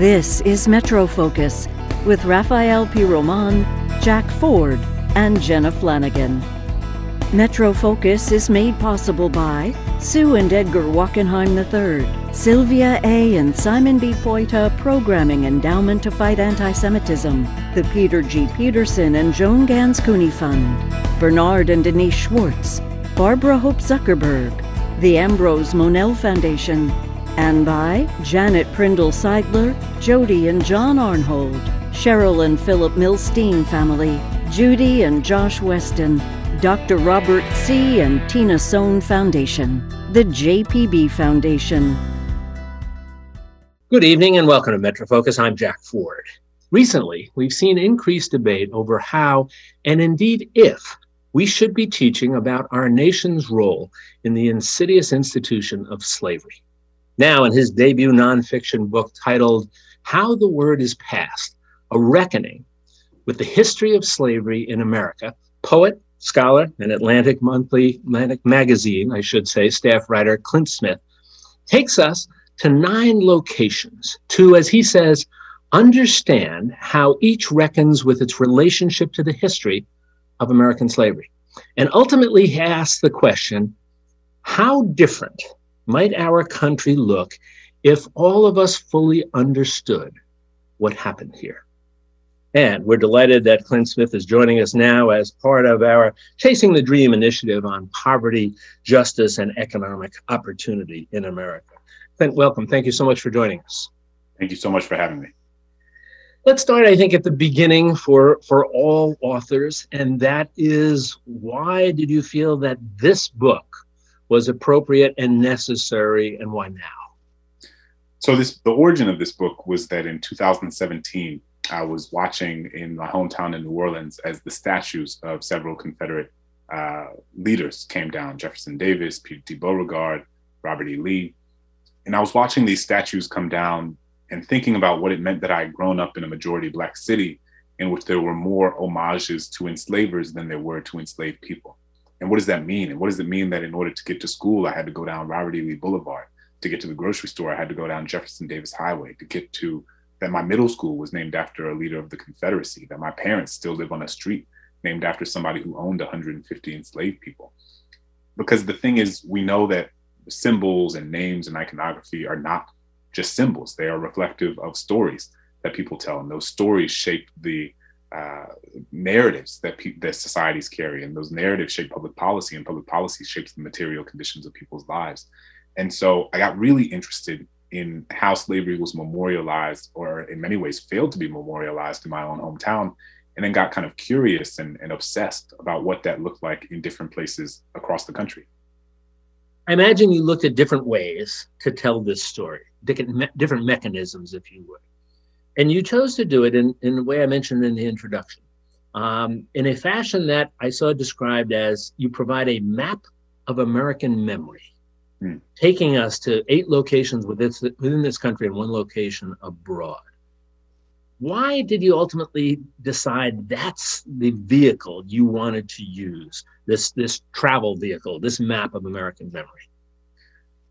This is Metro Focus with Rafael Pi Roman, Jack Ford, and Jenna Flanagan. Metro Focus is made possible by Sue and Edgar Wachenheim III, Sylvia A. and Simon B. Poyta Programming Endowment to Fight Anti-Semitism, the Peter G. Peterson and Joan Gans Cooney Fund, Bernard and Denise Schwartz, Barbara Hope Zuckerberg, the Ambrose Monell Foundation, and by Janet Prindle Seidler, Jody and John Arnhold, Cheryl and Philip Milstein family, Judy and Josh Weston, Dr. Robert C. and Tina Sohn Foundation, the JPB Foundation. Good evening and welcome to MetroFocus. I'm Jack Ford. Recently, we've seen increased debate over how, and indeed if, we should be teaching about our nation's role in the insidious institution of slavery. Now, in his debut nonfiction book titled How the Word is Passed A Reckoning with the History of Slavery in America, poet, scholar and Atlantic Monthly, Atlantic Magazine, I should say, staff writer Clint Smith takes us to nine locations to, as he says, understand how each reckons with its relationship to the history of American slavery. And ultimately, he asks the question how different might our country look if all of us fully understood what happened here? And we're delighted that Clint Smith is joining us now as part of our Chasing the Dream initiative on poverty, justice, and economic opportunity in America. Clint, welcome. Thank you so much for joining us. Thank you so much for having me. Let's start, I think, at the beginning for, for all authors, and that is why did you feel that this book was appropriate and necessary, and why now? So, this the origin of this book was that in 2017, I was watching in my hometown in New Orleans as the statues of several Confederate uh, leaders came down Jefferson Davis, P.G.T. Beauregard, Robert E. Lee. And I was watching these statues come down and thinking about what it meant that I had grown up in a majority Black city in which there were more homages to enslavers than there were to enslaved people. And what does that mean? And what does it mean that in order to get to school, I had to go down Robert E. Lee Boulevard? To get to the grocery store, I had to go down Jefferson Davis Highway. To get to that my middle school was named after a leader of the Confederacy, that my parents still live on a street named after somebody who owned 150 enslaved people. Because the thing is, we know that symbols and names and iconography are not just symbols, they are reflective of stories that people tell. And those stories shape the uh, narratives that, pe- that societies carry, and those narratives shape public policy, and public policy shapes the material conditions of people's lives. And so I got really interested in how slavery was memorialized, or in many ways failed to be memorialized in my own hometown, and then got kind of curious and, and obsessed about what that looked like in different places across the country. I imagine you looked at different ways to tell this story, different, me- different mechanisms, if you would. And you chose to do it in, in the way I mentioned in the introduction, um, in a fashion that I saw described as you provide a map of American memory hmm. taking us to eight locations within this, within this country and one location abroad. Why did you ultimately decide that's the vehicle you wanted to use, this, this travel vehicle, this map of American memory?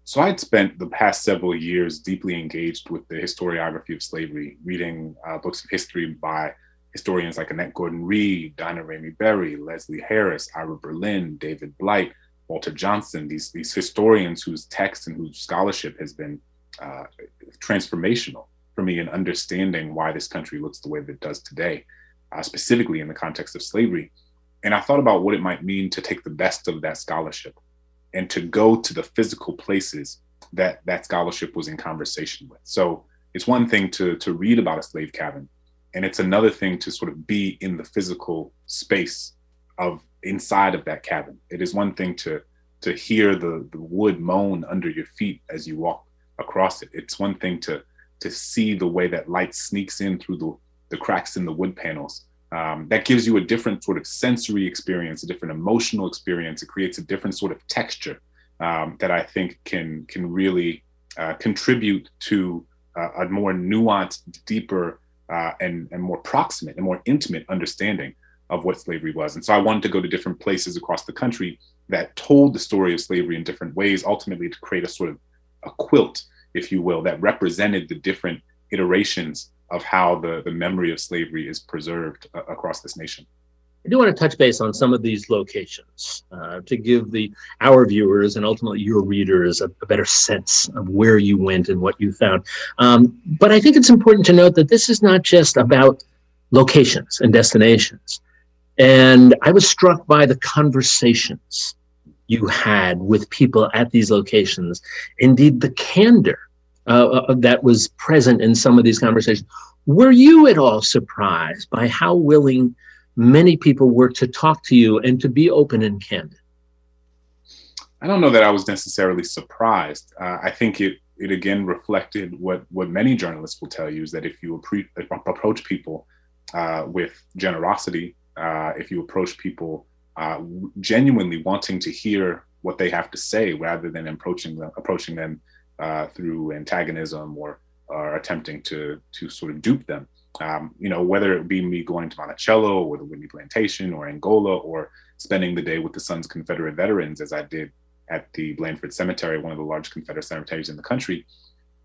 So I'd spent the past several years deeply engaged with the historiography of slavery, reading uh, books of history by historians like Annette Gordon Reed, Daina Ramey Berry, Leslie Harris, Ira Berlin, David Blight, Walter Johnson, these these historians whose text and whose scholarship has been uh, transformational for me in understanding why this country looks the way that it does today, uh, specifically in the context of slavery. And I thought about what it might mean to take the best of that scholarship and to go to the physical places that that scholarship was in conversation with. So it's one thing to to read about a slave cabin, and it's another thing to sort of be in the physical space of inside of that cabin. It is one thing to to hear the, the wood moan under your feet as you walk across it. It's one thing to to see the way that light sneaks in through the, the cracks in the wood panels. Um, that gives you a different sort of sensory experience, a different emotional experience. It creates a different sort of texture um, that I think can can really uh, contribute to uh, a more nuanced, deeper, uh, and and more proximate and more intimate understanding of what slavery was. And so I wanted to go to different places across the country that told the story of slavery in different ways, ultimately to create a sort of a quilt, if you will, that represented the different iterations of how the, the memory of slavery is preserved uh, across this nation. I do want to touch base on some of these locations uh, to give the our viewers and ultimately your readers a, a, better sense of where you went and what you found. Um, but I think it's important to note that this is not just about locations and destinations. And I was struck by the conversations you had with people at these locations. Indeed, the candor uh, uh that was present in some of these conversations. Were you at all surprised by how willing? many people were to talk to you and to be open and candid? I don't know that I was necessarily surprised. Uh, I think it it again reflected what what many journalists will tell you is that if you approach people uh, with generosity, uh, if you approach people uh, genuinely wanting to hear what they have to say rather than approaching them approaching them uh, through antagonism or or attempting to to sort of dupe them, um, you know, whether it be me going to Monticello or the Whitney Plantation or Angola or spending the day with the Sons Confederate veterans as I did at the Blandford Cemetery, one of the largest Confederate cemeteries in the country,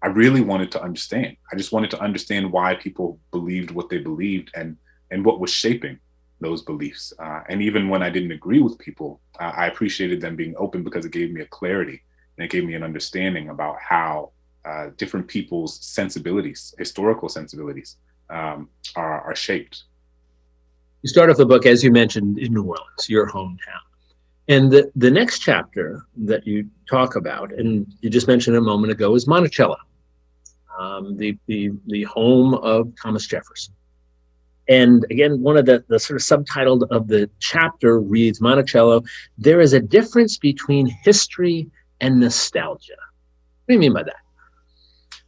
I really wanted to understand. I just wanted to understand why people believed what they believed and and what was shaping those beliefs. Uh, and even when I didn't agree with people, uh, I appreciated them being open because it gave me a clarity and it gave me an understanding about how uh, different people's sensibilities, historical sensibilities, um, are, are shaped. You start off the book, as you mentioned, in New Orleans, your hometown. And the, the next chapter that you talk about, and you just mentioned a moment ago, is Monticello, um, the, the, the home of Thomas Jefferson. And again, one of the, the sort of subtitled of the chapter reads Monticello, there is a difference between history and nostalgia. What do you mean by that?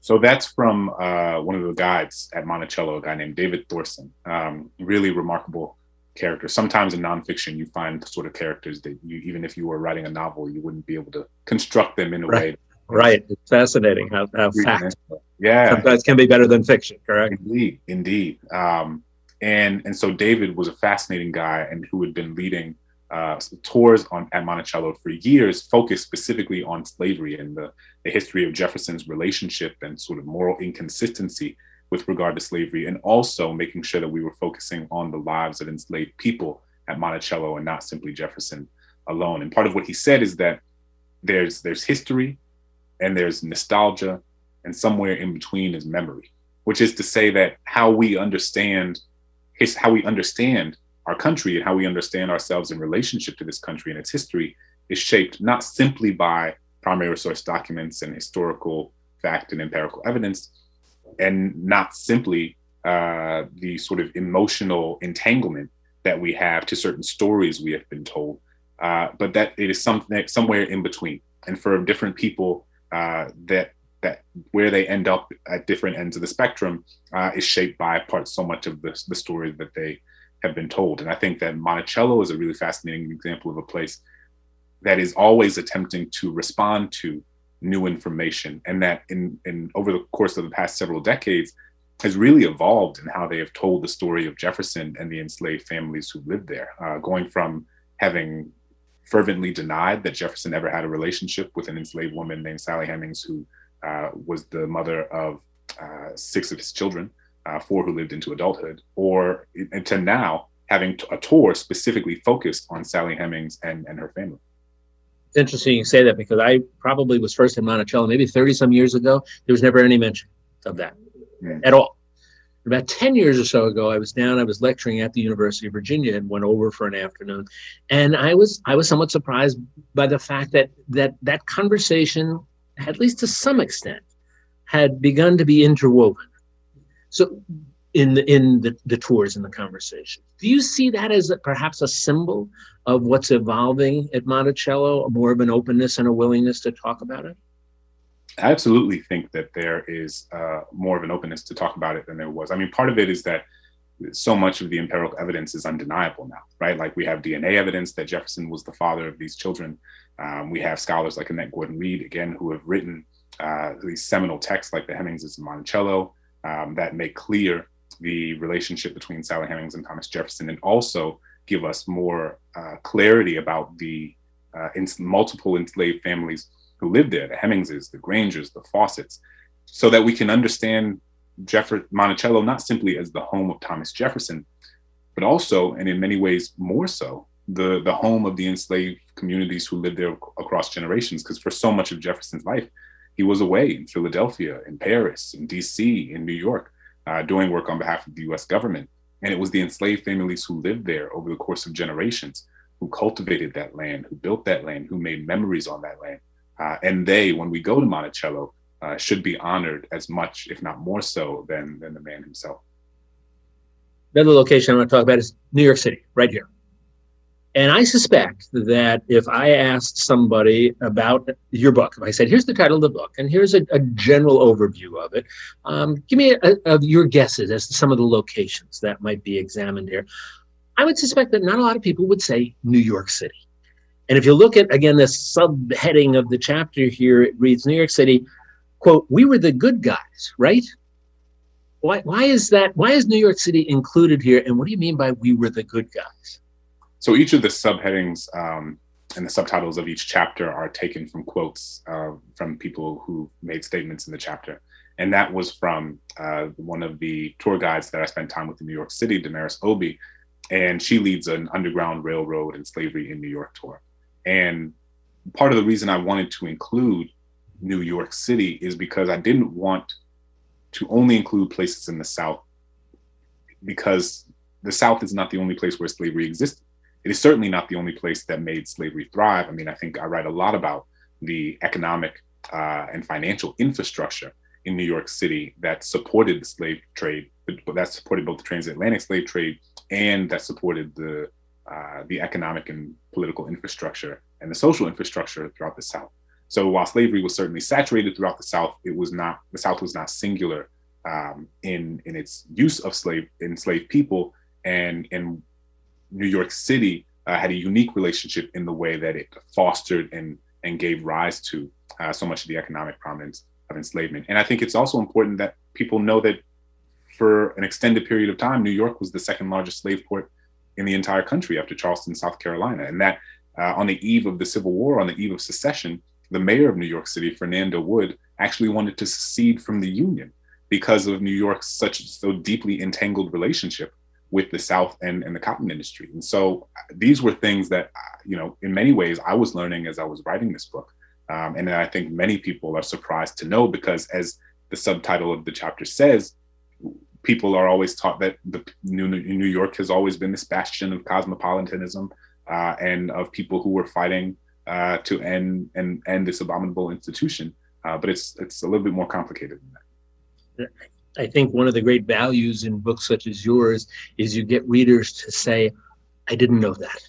So that's from uh, one of the guides at Monticello, a guy named David Thorson. Um, really remarkable character. Sometimes in nonfiction, you find the sort of characters that you, even if you were writing a novel, you wouldn't be able to construct them in a right. way. Right. It's fascinating how, how fact yeah. sometimes can be better than fiction, correct? Indeed. Indeed. Um, and, and so David was a fascinating guy and who had been leading uh, tours on at Monticello for years, focused specifically on slavery and the, the history of Jefferson's relationship and sort of moral inconsistency with regard to slavery, and also making sure that we were focusing on the lives of enslaved people at Monticello and not simply Jefferson alone. And part of what he said is that there's there's history and there's nostalgia, and somewhere in between is memory, which is to say that how we understand his how we understand our country and how we understand ourselves in relationship to this country and its history is shaped not simply by primary source documents and historical fact and empirical evidence, and not simply uh, the sort of emotional entanglement that we have to certain stories we have been told, uh, but that it is something somewhere in between. And for different people, uh, that that where they end up at different ends of the spectrum uh, is shaped by part so much of the, the stories that they have been told. And I think that Monticello is a really fascinating example of a place that is always attempting to respond to new information and that in, in over the course of the past several decades has really evolved in how they have told the story of Jefferson and the enslaved families who lived there, uh, going from having fervently denied that Jefferson ever had a relationship with an enslaved woman named Sally Hemings, who uh, was the mother of uh, six of his children, uh, four who lived into adulthood, or to now having a tour specifically focused on Sally Hemings and, and her family. It's interesting you say that because I probably was first in Monticello maybe 30 some years ago. There was never any mention of that mm. at all. About 10 years or so ago, I was down, I was lecturing at the University of Virginia and went over for an afternoon. And I was I was somewhat surprised by the fact that that that conversation, at least to some extent, had begun to be interwoven so in the in the, the tours and the conversation. Do you see that as a, perhaps a symbol of what's evolving at Monticello, more of an openness and a willingness to talk about it? I absolutely think that there is uh, more of an openness to talk about it than there was. I mean, part of it is that so much of the empirical evidence is undeniable now, right? Like we have DNA evidence that Jefferson was the father of these children. Um, we have scholars like Annette Gordon Reed, again, who have written uh, these seminal texts like the Hemingses and Monticello um, that make clear the relationship between Sally Hemings and Thomas Jefferson, and also give us more uh, clarity about the uh, multiple enslaved families who lived there, the Hemingses, the Grangers, the Fossetts, so that we can understand Jeff- Monticello not simply as the home of Thomas Jefferson, but also, and in many ways more so, the, the home of the enslaved communities who lived there across generations. Because for so much of Jefferson's life, he was away in Philadelphia, in Paris, in DC, in New York, uh, doing work on behalf of the US government. And it was the enslaved families who lived there over the course of generations who cultivated that land, who built that land, who made memories on that land. Uh, and they, when we go to Monticello, uh, should be honored as much, if not more so, than, than the man himself. Another location I want to talk about is New York City, right here. And I suspect that if I asked somebody about your book, if I said, here's the title of the book, and here's a, a general overview of it, um, give me a, a, your guesses as to some of the locations that might be examined here. I would suspect that not a lot of people would say New York City. And if you look at, again, the subheading of the chapter here, it reads New York City, quote, we were the good guys, right? Why, why is that? Why is New York City included here? And what do you mean by we were the good guys? So each of the subheadings um, and the subtitles of each chapter are taken from quotes uh, from people who made statements in the chapter. And that was from uh, one of the tour guides that I spent time with in New York City, Damaris Obi. And she leads an underground railroad and slavery in New York tour. And part of the reason I wanted to include New York City is because I didn't want to only include places in the South because the South is not the only place where slavery existed it is certainly not the only place that made slavery thrive. I mean, I think I write a lot about the economic uh, and financial infrastructure in New York City that supported the slave trade, that supported both the transatlantic slave trade and that supported the uh, the economic and political infrastructure and the social infrastructure throughout the South. So while slavery was certainly saturated throughout the South, it was not the South was not singular um, in in its use of slave enslaved people and and New York City uh, had a unique relationship in the way that it fostered and and gave rise to uh, so much of the economic prominence of enslavement. And I think it's also important that people know that for an extended period of time, New York was the second largest slave port in the entire country after Charleston, South Carolina. And that uh, on the eve of the Civil War, on the eve of secession, the mayor of New York City, Fernando Wood, actually wanted to secede from the Union because of New York's such so deeply entangled relationship with the South and, and the cotton industry. And so these were things that, you know, in many ways I was learning as I was writing this book. Um, and I think many people are surprised to know because, as the subtitle of the chapter says, people are always taught that the New, New York has always been this bastion of cosmopolitanism uh, and of people who were fighting uh, to end and end this abominable institution. Uh, but it's it's a little bit more complicated than that. I think one of the great values in books such as yours is you get readers to say, I didn't know that.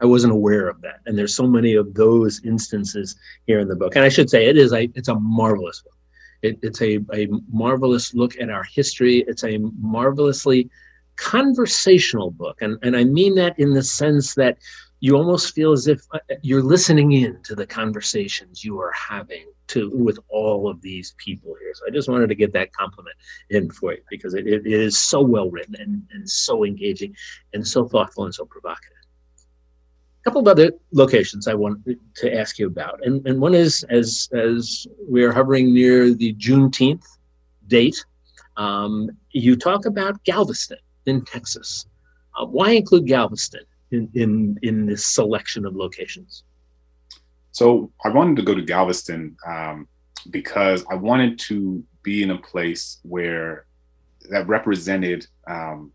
I wasn't aware of that. And there's so many of those instances here in the book. And I should say it is a it's a marvelous book. It, it's a, a marvelous look at our history. It's a marvelously conversational book. And, and I mean that in the sense that you almost feel as if uh, you're listening in to the conversations you are having to with all of these people here. So I just wanted to get that compliment in for you because it, it is so well written and, and so engaging and so thoughtful and so provocative. A couple of other locations I want to ask you about, and, and one is as as we are hovering near the Juneteenth date, um, you talk about Galveston in Texas. Uh, why include Galveston in, in in this selection of locations? So I wanted to go to Galveston um, because I wanted to be in a place where that represented um,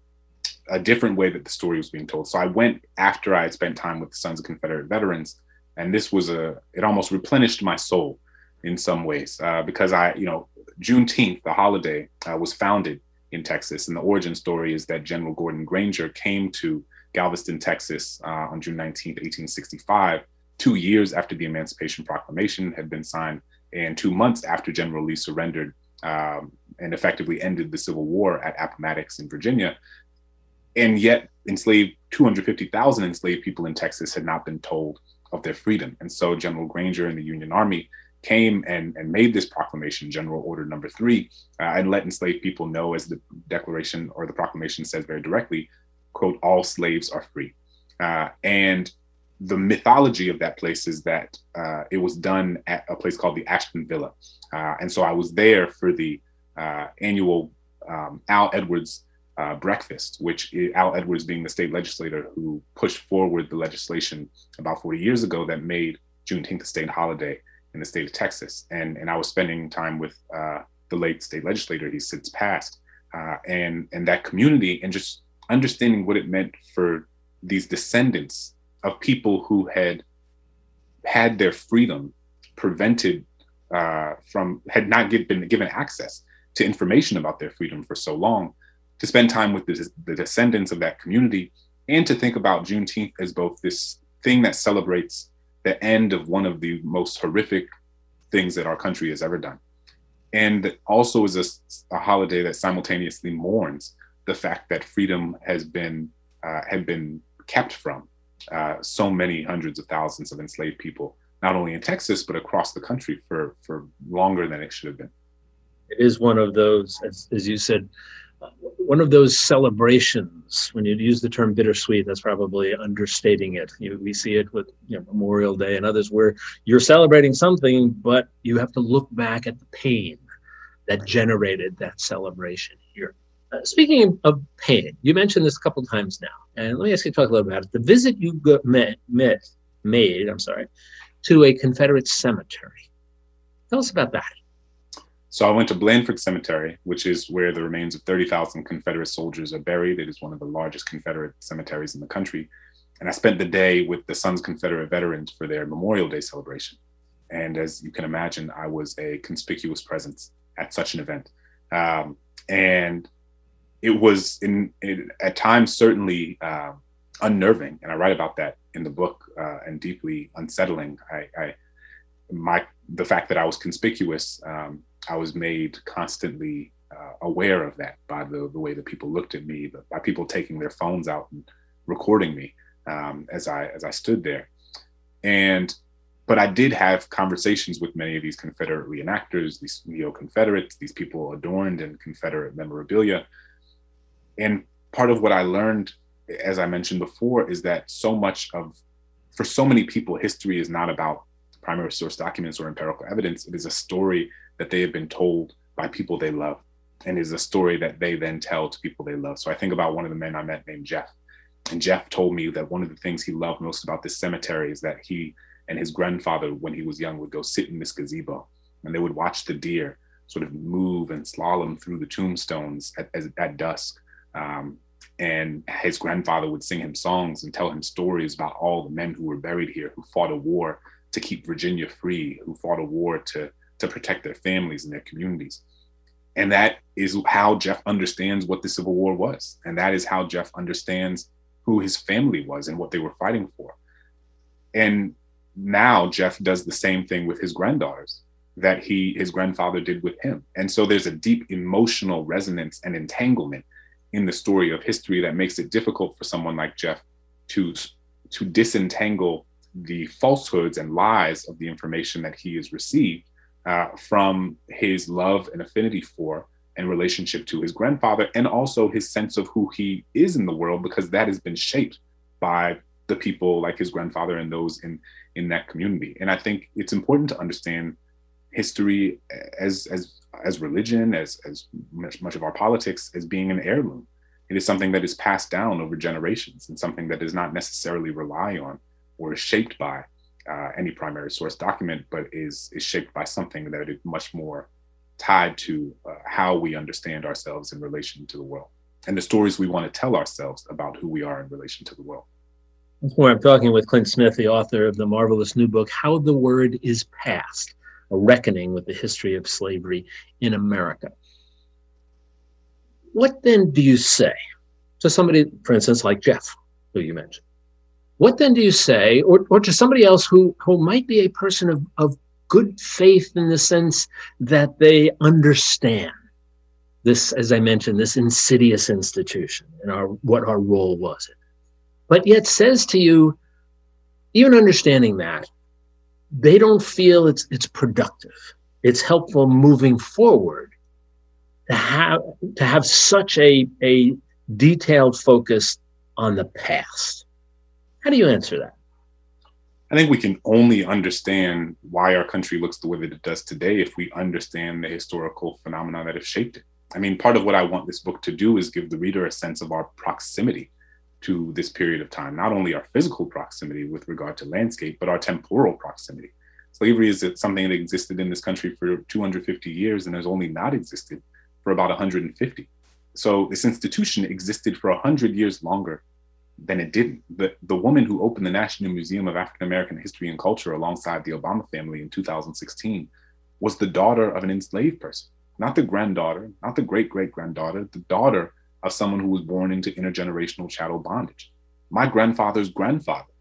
a different way that the story was being told. So I went after I had spent time with the Sons of Confederate Veterans, and this was a it almost replenished my soul in some ways uh, because I, you know, Juneteenth, the holiday, uh, was founded in Texas, and the origin story is that General Gordon Granger came to Galveston, Texas, uh, on June 19, 1865 two years after the Emancipation Proclamation had been signed and two months after General Lee surrendered um, and effectively ended the Civil War at Appomattox in Virginia. And yet, enslaved 250,000 enslaved people in Texas had not been told of their freedom. And so General Granger and the Union Army came and, and made this proclamation, General Order Number Three, uh, and let enslaved people know, as the Declaration or the proclamation says very directly, quote, all slaves are free. Uh, and the mythology of that place is that uh, it was done at a place called the Ashton Villa. Uh, and so I was there for the uh, annual um, Al Edwards uh, breakfast, which Al Edwards being the state legislator who pushed forward the legislation about 40 years ago that made Juneteenth a state holiday in the state of Texas. And, and I was spending time with uh, the late state legislator, he's since passed, and, and that community and just understanding what it meant for these descendants of people who had had their freedom prevented uh, from, had not get, been given access to information about their freedom for so long to spend time with the, the descendants of that community and to think about Juneteenth as both this thing that celebrates the end of one of the most horrific things that our country has ever done. And also is a, a holiday that simultaneously mourns the fact that freedom has been uh, had been kept from uh, so many hundreds of thousands of enslaved people, not only in Texas but across the country for for longer than it should have been. It is one of those, as, as you said, one of those celebrations. When you use the term bittersweet that's probably understating it. You, we see it with you know, memorial day and others where you're celebrating something but you have to look back at the pain that generated that celebration. uh, speaking of pain you mentioned this a couple times now and let me ask you to talk a little bit about it the visit you got, met, met made i'm sorry to a confederate cemetery tell us about that so I went to Blandford Cemetery, which is where the remains of 30,000 Confederate soldiers are buried. It is one of the largest Confederate cemeteries in the country. And I spent the day with the Sons Confederate veterans for their Memorial Day celebration. And as you can imagine, I was a conspicuous presence at such an event. Um, and it was in, it, at times certainly uh, unnerving. And I write about that in the book uh, and deeply unsettling. I, I, my, the fact that I was conspicuous um, I was made constantly uh, aware of that by the, the way that people looked at me, by people taking their phones out and recording me um, as I as I stood there. And but I did have conversations with many of these Confederate reenactors, these neo Confederates, these people adorned in Confederate memorabilia. And part of what I learned, as I mentioned before, is that so much of, for so many people, history is not about primary source documents or empirical evidence. It is a story that they have been told by people they love and is a story that they then tell to people they love. So I think about one of the men I met named Jeff. And Jeff told me that one of the things he loved most about this cemetery is that he and his grandfather, when he was young, would go sit in this gazebo and they would watch the deer sort of move and slalom through the tombstones at, at dusk. Um, and his grandfather would sing him songs and tell him stories about all the men who were buried here who fought a war to keep Virginia free, who fought a war to to protect their families and their communities. And that is how Jeff understands what the Civil War was. And that is how Jeff understands who his family was and what they were fighting for. And now Jeff does the same thing with his granddaughters that he his grandfather did with him. And so there's a deep emotional resonance and entanglement in the story of history that makes it difficult for someone like Jeff to to disentangle the falsehoods and lies of the information that he has received uh, from his love and affinity for and relationship to his grandfather, and also his sense of who he is in the world, because that has been shaped by the people like his grandfather and those in in that community. And I think it's important to understand history as as as religion, as as much, much of our politics as being an heirloom. It is something that is passed down over generations and something that does not necessarily rely on or is shaped by uh, any primary source document, but is is shaped by something that is much more tied to uh, how we understand ourselves in relation to the world and the stories we want to tell ourselves about who we are in relation to the world. Where I'm talking with Clint Smith, the author of the marvelous new book, How the Word is Passed A Reckoning with the History of Slavery in America. What then do you say to somebody, for instance, like Jeff, who you mentioned? What then do you say, or, or to somebody else who, who might be a person of, of good faith in the sense that they understand this, as I mentioned, this insidious institution and our what our role was it, but yet says to you, even understanding that, they don't feel it's it's productive, it's helpful moving forward to have to have such a a detailed focus on the past how do you answer that? I think we can only understand why our country looks the way that it does today if we understand the historical phenomena that have shaped it. I mean, part of what I want this book to do is give the reader a sense of our proximity to this period of time, not only our physical proximity with regard to landscape, but our temporal proximity. Slavery is something that existed in this country for 250 years and has only not existed for about 150. So this institution existed for 100 years longer than it didn't. The, the woman who opened the National Museum of African American History and Culture alongside the Obama family in 2016 was the daughter of an enslaved person, not the granddaughter, not the great great granddaughter, the daughter of someone who was born into intergenerational chattel bondage. My grandfather's grandfather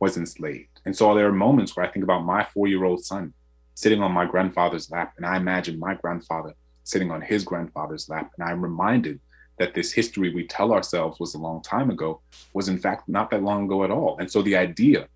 was enslaved. And so there are moments where I think about my four year old son sitting on my grandfather's lap, and I imagine my grandfather sitting on his grandfather's lap. And I'm reminded that this history we tell ourselves was a long time ago was, in fact, not that long ago at all. And so the idea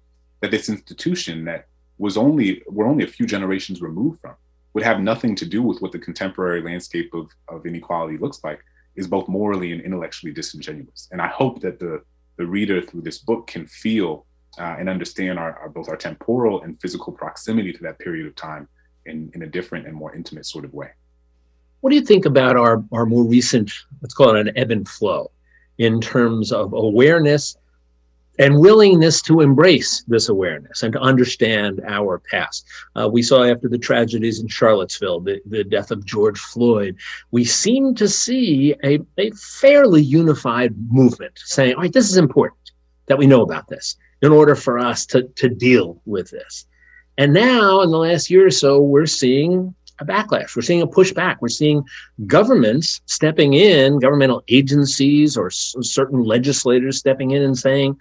that this institution that was only, we're only a few generations removed from, would have nothing to do with what the contemporary landscape of, of inequality looks like is both morally and intellectually disingenuous. And I hope that the, the reader through this book can feel uh, and understand our, our, both our temporal and physical proximity to that period of time in, in a different and more intimate sort of way. What do you think about our, our more recent, let's call it an ebb and flow in terms of awareness and willingness to embrace this awareness and to understand our past. Uh, we saw after the tragedies in Charlottesville, the, the death of George Floyd, we seem to see a, a fairly unified movement saying, all right, this is important that we know about this in order for us to, to deal with this. And now, in the last year or so, we're seeing a backlash. We're seeing a pushback. We're seeing governments stepping in, governmental agencies or s- certain legislators stepping in and saying,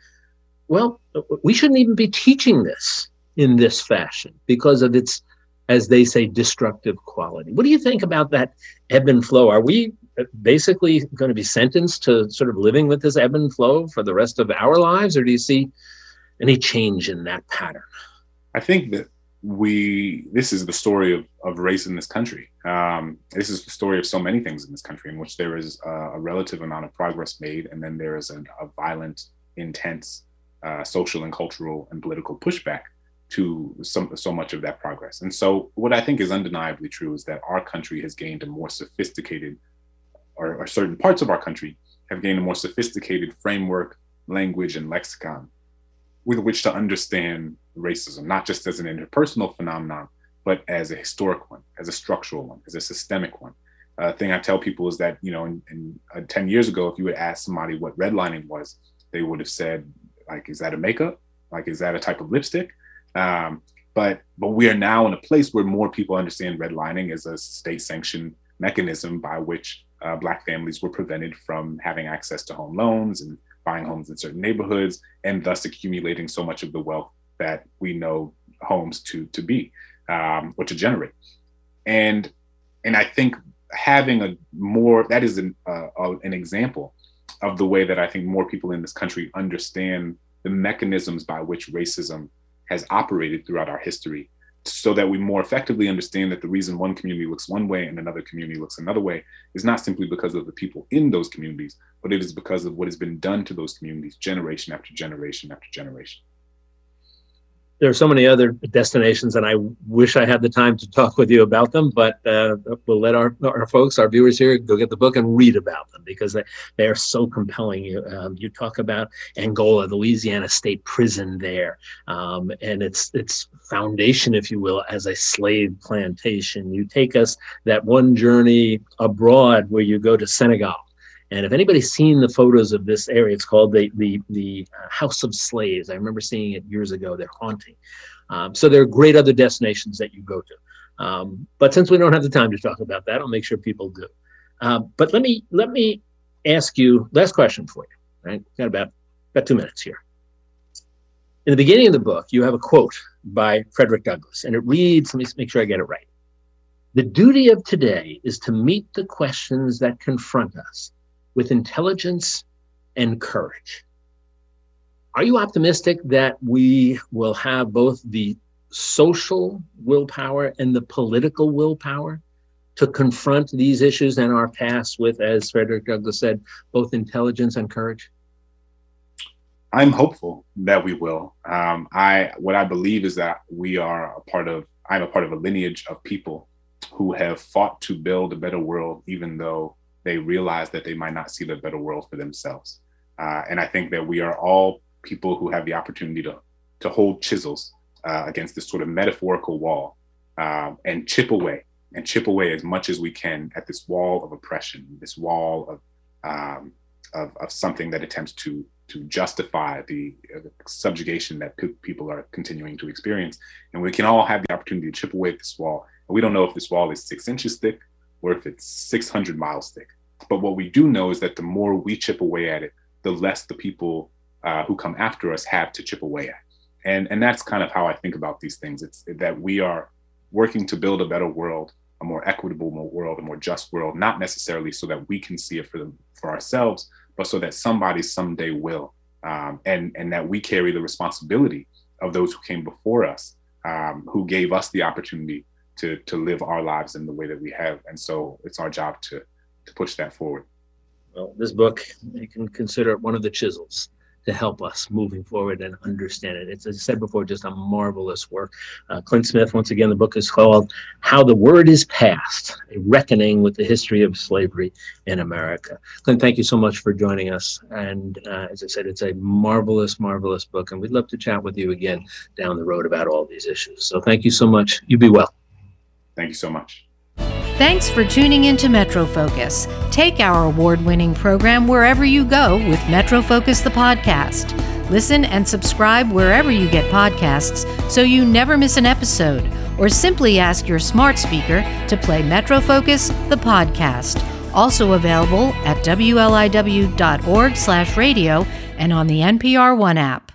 well, we shouldn't even be teaching this in this fashion because of its, as they say, destructive quality. What do you think about that ebb and flow? Are we basically going to be sentenced to sort of living with this ebb and flow for the rest of our lives, or do you see any change in that pattern? I think that we this is the story of, of race in this country. Um, this is the story of so many things in this country in which there is a, a relative amount of progress made, and then there is a violent, intense uh, social and cultural and political pushback to some, so much of that progress. And so, what I think is undeniably true is that our country has gained a more sophisticated, or, or certain parts of our country have gained a more sophisticated framework, language, and lexicon with which to understand racism, not just as an interpersonal phenomenon, but as a historic one, as a structural one, as a systemic one. Uh, thing I tell people is that, you know, in, in uh, 10 years ago, if you would ask somebody what redlining was, they would have said, like, is that a makeup? Like, is that a type of lipstick? Um, but but we are now in a place where more people understand redlining as a state-sanctioned mechanism by which uh, Black families were prevented from having access to home loans and buying homes in certain neighborhoods, and thus accumulating so much of the wealth that we know homes to to be um, or to generate. And and I think having a more that is an uh, an example of the way that I think more people in this country understand the mechanisms by which racism has operated throughout our history so that we more effectively understand that the reason one community looks one way and another community looks another way is not simply because of the people in those communities, but it is because of what has been done to those communities generation after generation after generation there are so many other destinations, and I wish I had the time to talk with you about them. But uh, we'll let our, our folks, our viewers here, go get the book and read about them because they, they are so compelling. You um, you talk about Angola, the Louisiana State Prison there, um, and its its foundation, if you will, as a slave plantation. You take us that one journey abroad where you go to Senegal and if anybody's seen the photos of this area, it's called the the the uh, House of Slaves. I remember seeing it years ago. They're haunting. Um, so there are great other destinations that you go to. Um, but since we don't have the time to talk about that, I'll make sure people do. Uh, but let me let me ask you last question for you. Right, got about about two minutes here. In the beginning of the book, you have a quote by Frederick Douglass, and it reads. Let me make sure I get it right. The duty of today is to meet the questions that confront us with intelligence and courage. Are you optimistic that we will have both the social willpower and the political willpower to confront these issues and our past with, as Frederick Douglass said, both intelligence and courage? I'm hopeful that we will. Um, I what I believe is that we are a part of. I'm a part of a lineage of people who have fought to build a better world, even though they realize that they might not see the better world for themselves. Uh, and I think that we are all people who have the opportunity to, to hold chisels uh, against this sort of metaphorical wall um, and chip away and chip away as much as we can at this wall of oppression, this wall of, um, of, of, something that attempts to, to justify the, uh, the subjugation that people are continuing to experience. And we can all have the opportunity to chip away at this wall. And we don't know if this wall is six inches thick or if it's 600 miles thick. But what we do know is that the more we chip away at it, the less the people uh, who come after us have to chip away at. And, and that's kind of how I think about these things. It's that we are working to build a better world, a more equitable world, a more just world, not necessarily so that we can see it for, them, for ourselves, but so that somebody someday will. Um, and, and that we carry the responsibility of those who came before us, um, who gave us the opportunity to, to live our lives in the way that we have. And so it's our job to, to push that forward. Well, this book, you can consider it one of the chisels to help us moving forward and understand it. It's, as I said before, just a marvelous work. Uh, Clint Smith, once again, the book is called How the Word is Passed A Reckoning with the History of Slavery in America. Clint, thank you so much for joining us. And uh, as I said, it's a marvelous, marvelous book. And we'd love to chat with you again down the road about all these issues. So thank you so much. You be well. Thank you so much. Thanks for tuning in to Metro Focus. Take our award winning program wherever you go with Metro Focus, the podcast. Listen and subscribe wherever you get podcasts so you never miss an episode, or simply ask your smart speaker to play Metro Focus, the podcast. Also available at wliw.org/radio and on the NPR One app.